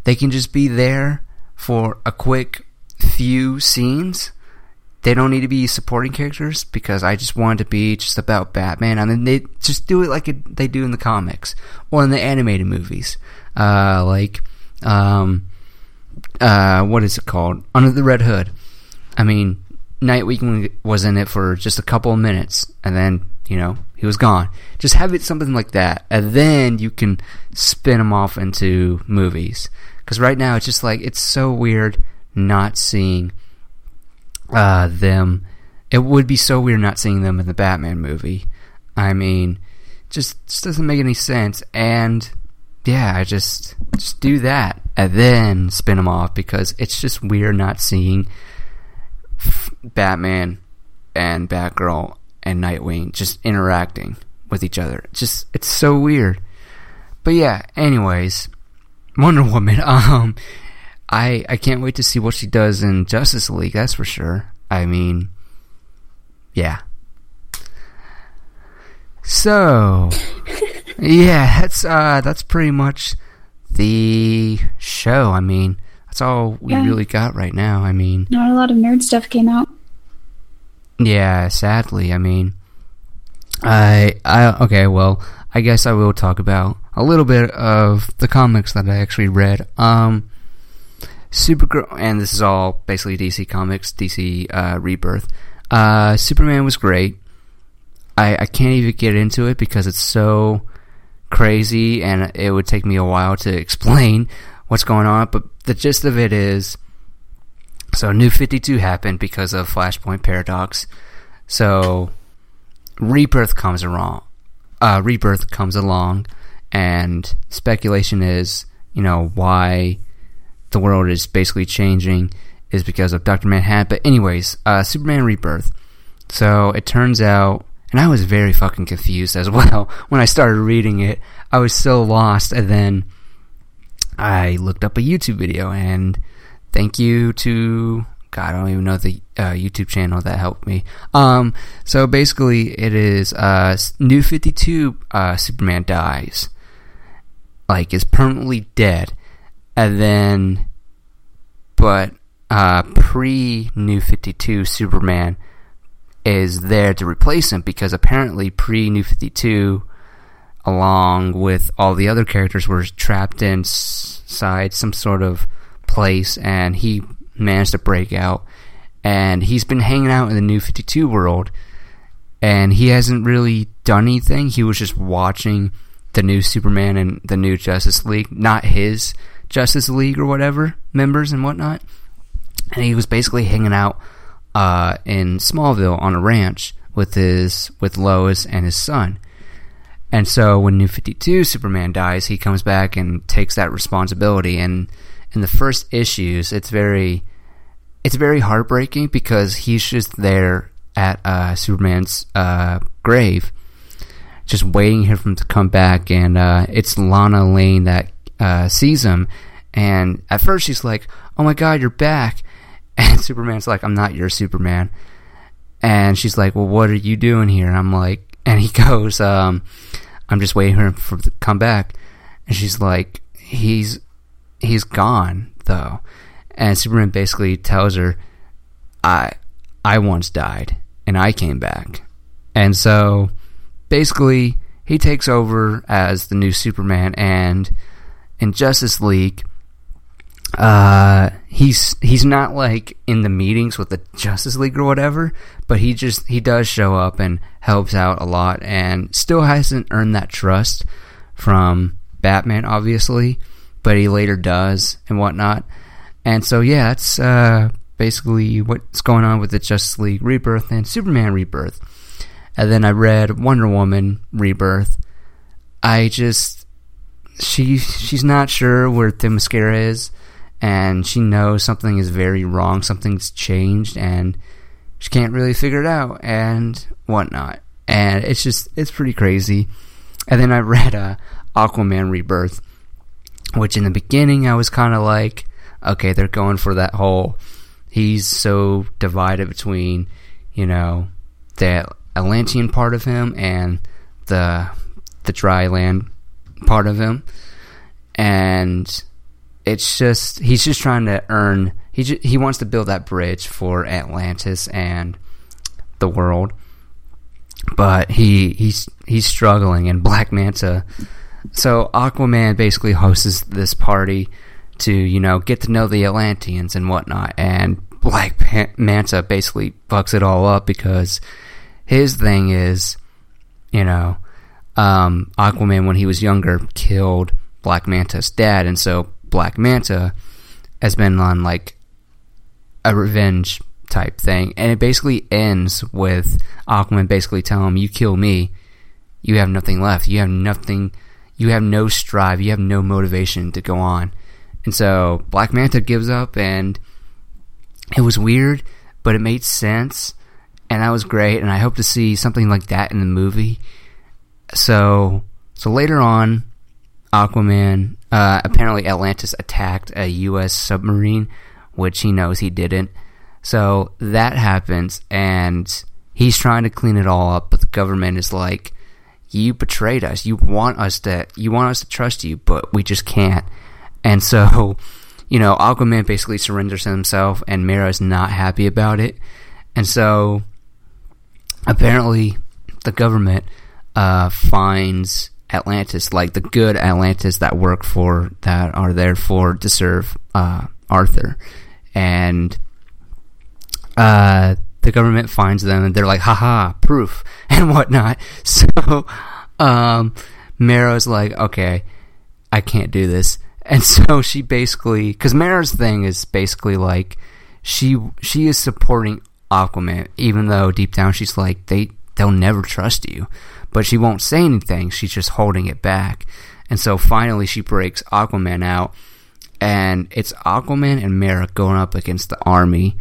They can just be there for a quick few scenes. They don't need to be supporting characters because I just want it to be just about Batman. I mean, they just do it like it, they do in the comics or in the animated movies, uh, like um, uh, what is it called? Under the Red Hood. I mean, Nightwing was in it for just a couple of minutes, and then you know he was gone. Just have it something like that, and then you can spin them off into movies. Because right now it's just like it's so weird not seeing uh, them. It would be so weird not seeing them in the Batman movie. I mean, just just doesn't make any sense. And yeah, I just just do that and then spin them off because it's just weird not seeing Batman and Batgirl and Nightwing just interacting with each other. Just it's so weird. But yeah, anyways, Wonder Woman. Um, I I can't wait to see what she does in Justice League. That's for sure. I mean, yeah. So, yeah, that's uh that's pretty much the show. I mean, that's all we Yeah. really got right now. I mean, Not a lot of nerd stuff came out. yeah, sadly, I mean, I I okay, well, I guess I will talk about a little bit of the comics that I actually read. Um, Supergirl, and this is all basically DC Comics, DC uh, Rebirth. Uh, Superman was great. I, I can't even get into it because it's so crazy, and it would take me a while to explain what's going on. But the gist of it is, so New Fifty Two happened because of Flashpoint Paradox. So Rebirth comes along. Uh, Rebirth comes along, and speculation is, you know, why the world is basically changing is because of Doctor Manhattan. But anyways, uh, Superman Rebirth. So it turns out and I was very fucking confused as well when I started reading it. I was so lost, and then I looked up a YouTube video, and thank you to God, I don't even know the uh, YouTube channel that helped me. Um, so basically, it is uh, New Fifty Two. Uh, Superman dies, like is permanently dead, and then, but uh, pre New Fifty Two Superman is there to replace him because apparently pre New 52 along with all the other characters were trapped inside some sort of place and he managed to break out. And he's been hanging out in the New 52 world and he hasn't really done anything. He was just watching the new Superman and the new Justice League not his Justice League or whatever members and whatnot and he was basically hanging out uh, in Smallville on a ranch with his with Lois and his son. And so when New 52 Superman dies, he comes back and takes that responsibility and in the first issues, it's very it's very heartbreaking because he's just there at uh, Superman's uh, grave, just waiting here for him to come back. And uh, it's Lana Lang that uh, sees him, and at first she's like, "Oh my God, you're back!" And Superman's like, I'm not your Superman. And she's like, Well, what are you doing here? And I'm like, and he goes, um, I'm just waiting for him to come back. And she's like, He's he's gone though. And Superman basically tells her, I I once died and I came back. And so basically he takes over as the new Superman and in Justice League uh, he's he's not like in the meetings with the Justice League or whatever, but he just he does show up and helps out a lot, and still hasn't earned that trust from Batman, obviously, but he later does and whatnot. And so yeah, that's uh, basically what's going on with the Justice League Rebirth and Superman Rebirth. And then I read Wonder Woman Rebirth. I just she she's not sure where Themyscira is and she knows something is very wrong, something's changed, and she can't really figure it out and whatnot. And it's just it's pretty crazy. And then I read uh, Aquaman Rebirth, which in the beginning I was kind of like, okay, they're going for that whole. He's so divided between, you know, the Atlantean part of him and the the dry land part of him, and it's just he's just trying to earn. He just, he wants to build that bridge for Atlantis and the world, but he he's he's struggling. And Black Manta, so Aquaman basically hosts this party to you know get to know the Atlanteans and whatnot, and Black Manta basically fucks it all up because his thing is, you know, um, Aquaman when he was younger killed Black Manta's dad, and so Black Manta has been on like a revenge type thing, and it basically ends with Aquaman basically telling him, "You kill me, you have nothing left. You have nothing. You have no strive. You have no motivation to go on." And so Black Manta gives up, and it was weird, but it made sense, and that was great. And I hope to see something like that in the movie. So, so later on, Aquaman. Uh, apparently, Atlantis attacked a U.S. submarine, which he knows he didn't. So that happens, and he's trying to clean it all up, but the government is like, "You betrayed us. You want us to. You want us to trust you, but we just can't." And so, you know, Aquaman basically surrenders himself, and Mera's not happy about it. And so, apparently, the government uh, finds Atlantis, like the good Atlantis that work for that are there for to serve uh, Arthur, and uh, the government finds them, and they're like, "Haha, proof and whatnot." So um, like, "Okay, I can't do this," and so she basically, because Mera's thing is basically like she she is supporting Aquaman, even though deep down she's like they they'll never trust you, but she won't say anything. She's just holding it back, and so finally she breaks Aquaman out, and it's Aquaman and Mera going up against the army,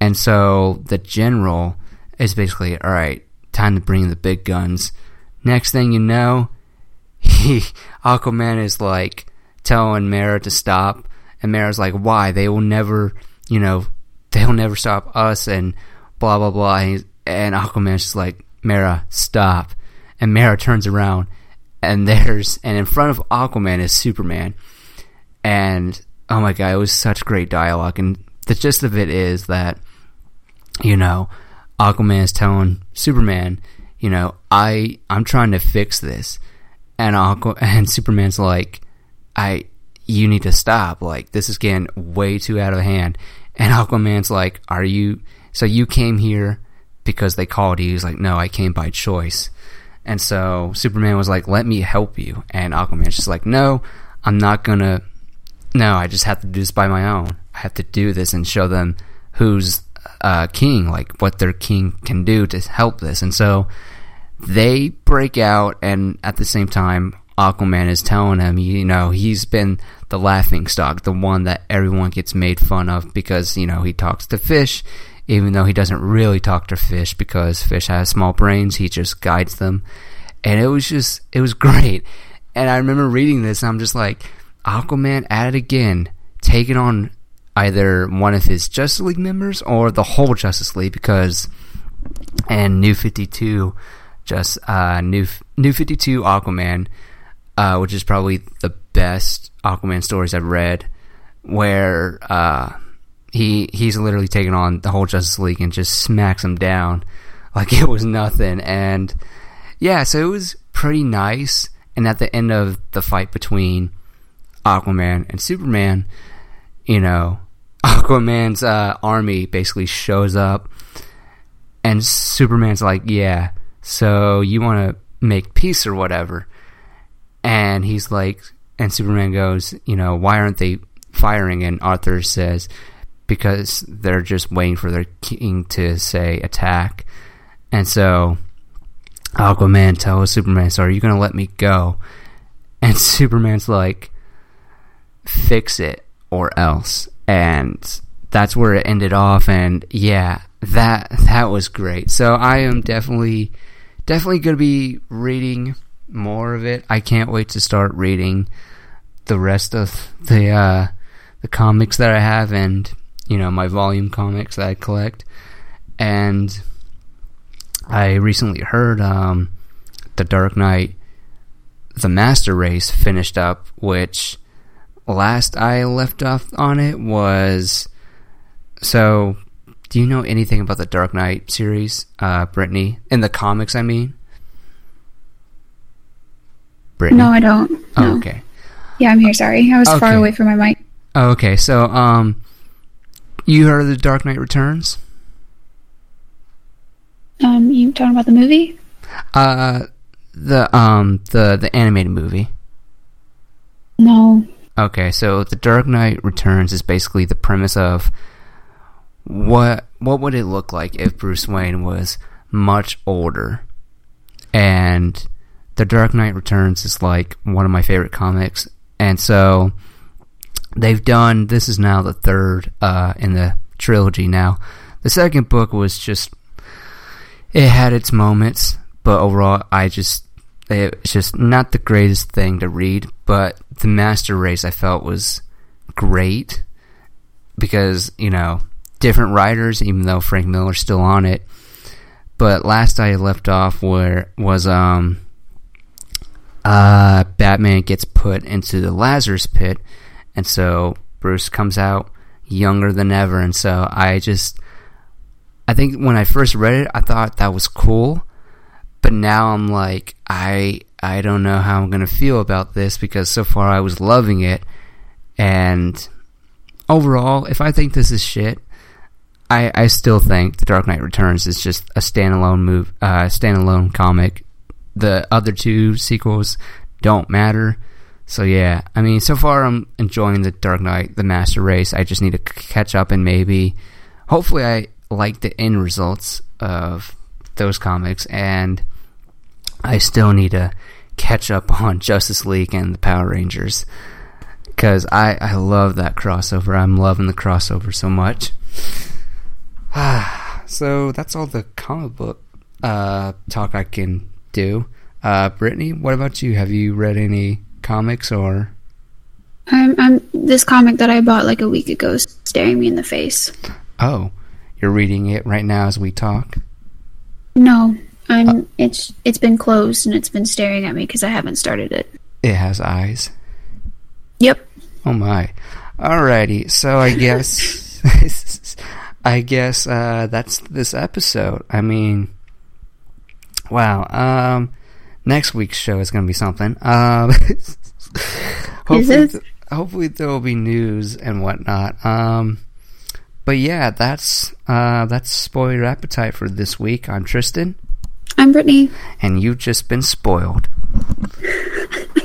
and so the general is basically all right. Time to bring the big guns. Next thing you know, he Aquaman is like telling Mera to stop, and Mera's like, "Why? They will never." you know, they'll never stop us and blah blah blah. And, and Aquaman's just like, Mera, stop. And Mera turns around and there's and in front of Aquaman is Superman. And oh my god, it was such great dialogue. And the gist of it is that, you know, Aquaman is telling Superman, you know, I I'm trying to fix this. And Aqua and Superman's like, I you need to stop. Like this is getting way too out of hand. And Aquaman's like, Are you so you came here because they called you? He's like, No, I came by choice. And so Superman was like, Let me help you. And Aquaman's just like, No, I'm not gonna no, I just have to do this by my own. I have to do this and show them who's uh, king, like what their king can do to help this. And so they break out, and at the same time, Aquaman is telling him, you know, he's been the laughing stock, the one that everyone gets made fun of because, you know, he talks to fish, even though he doesn't really talk to fish because fish has small brains, he just guides them. And it was just, it was great. And I remember reading this, and I'm just like, Aquaman at it again, taking on either one of his Justice League members or the whole Justice League because, and New 52, just, uh, New, New 52 Aquaman, uh, which is probably the best Aquaman stories I've read, where uh, he he's literally taken on the whole Justice League and just smacks them down like it was nothing. And yeah, so it was pretty nice. And at the end of the fight between Aquaman and Superman, you know, Aquaman's uh, army basically shows up, and Superman's like, "Yeah, so you want to make peace or whatever?" And he's like, and Superman goes, you know, why aren't they firing? And Arthur says, because they're just waiting for their king to say attack. And so Aquaman tells Superman, so are you going to let me go? And Superman's like, fix it or else. And that's where it ended off. And yeah, that, that was great. So I am definitely, definitely going to be reading more of it. I can't wait to start reading the rest of the uh, the comics that I have and you know my volume comics that I collect. And I recently heard um, the Dark Knight, the Master Race finished up, which last I left off on it was so. Do you know anything about the Dark Knight series, uh, Brittany? In the comics, I mean. Brittany? No, I don't. Oh, no. Okay. Yeah, I'm here. Sorry, I was okay. far away from my mic. Oh, okay. So, um, you heard of the Dark Knight Returns? Um, you talking about the movie? Uh, the um the the animated movie. No. Okay, so the Dark Knight Returns is basically the premise of what what would it look like if Bruce Wayne was much older and the Dark Knight Returns is like one of my favorite comics, and so they've done. This is now the third uh, in the trilogy. Now, the second book was just it had its moments, but overall, I just it's just not the greatest thing to read. But the Master Race, I felt was great because you know different writers, even though Frank Miller's still on it. But last I left off where was um uh, Batman gets put into the Lazarus pit, and so Bruce comes out younger than ever. And so I just, I think when I first read it, I thought that was cool, but now I'm like, I, I don't know how I'm gonna feel about this because so far I was loving it, and overall, if I think this is shit, I I still think The Dark Knight Returns is just a standalone move, uh, standalone comic. The other two sequels don't matter. So yeah, I mean, so far I'm enjoying the Dark Knight, the Master Race. I just need to catch up and maybe, hopefully, I like the end results of those comics, and I still need to catch up on Justice League and the Power Rangers because I I love that crossover. I'm loving the crossover so much. so that's all the comic book uh, talk I can do. Uh, Brittany, what about you? Have you read any comics or? I'm, I'm this comic that I bought like a week ago is staring me in the face. Oh, you're reading it right now as we talk. No, I'm. it's it's been closed and it's been staring at me because I haven't started it. It has eyes. Yep. Oh my. Alrighty, so I guess I guess uh, that's this episode. I mean, wow. Um, next week's show is going to be something. Um, hopefully, th- hopefully there will be news and whatnot. Um, but yeah, that's uh, that's spoil your appetite for this week. I'm Tristan, I'm Brittany. and you've just been spoiled.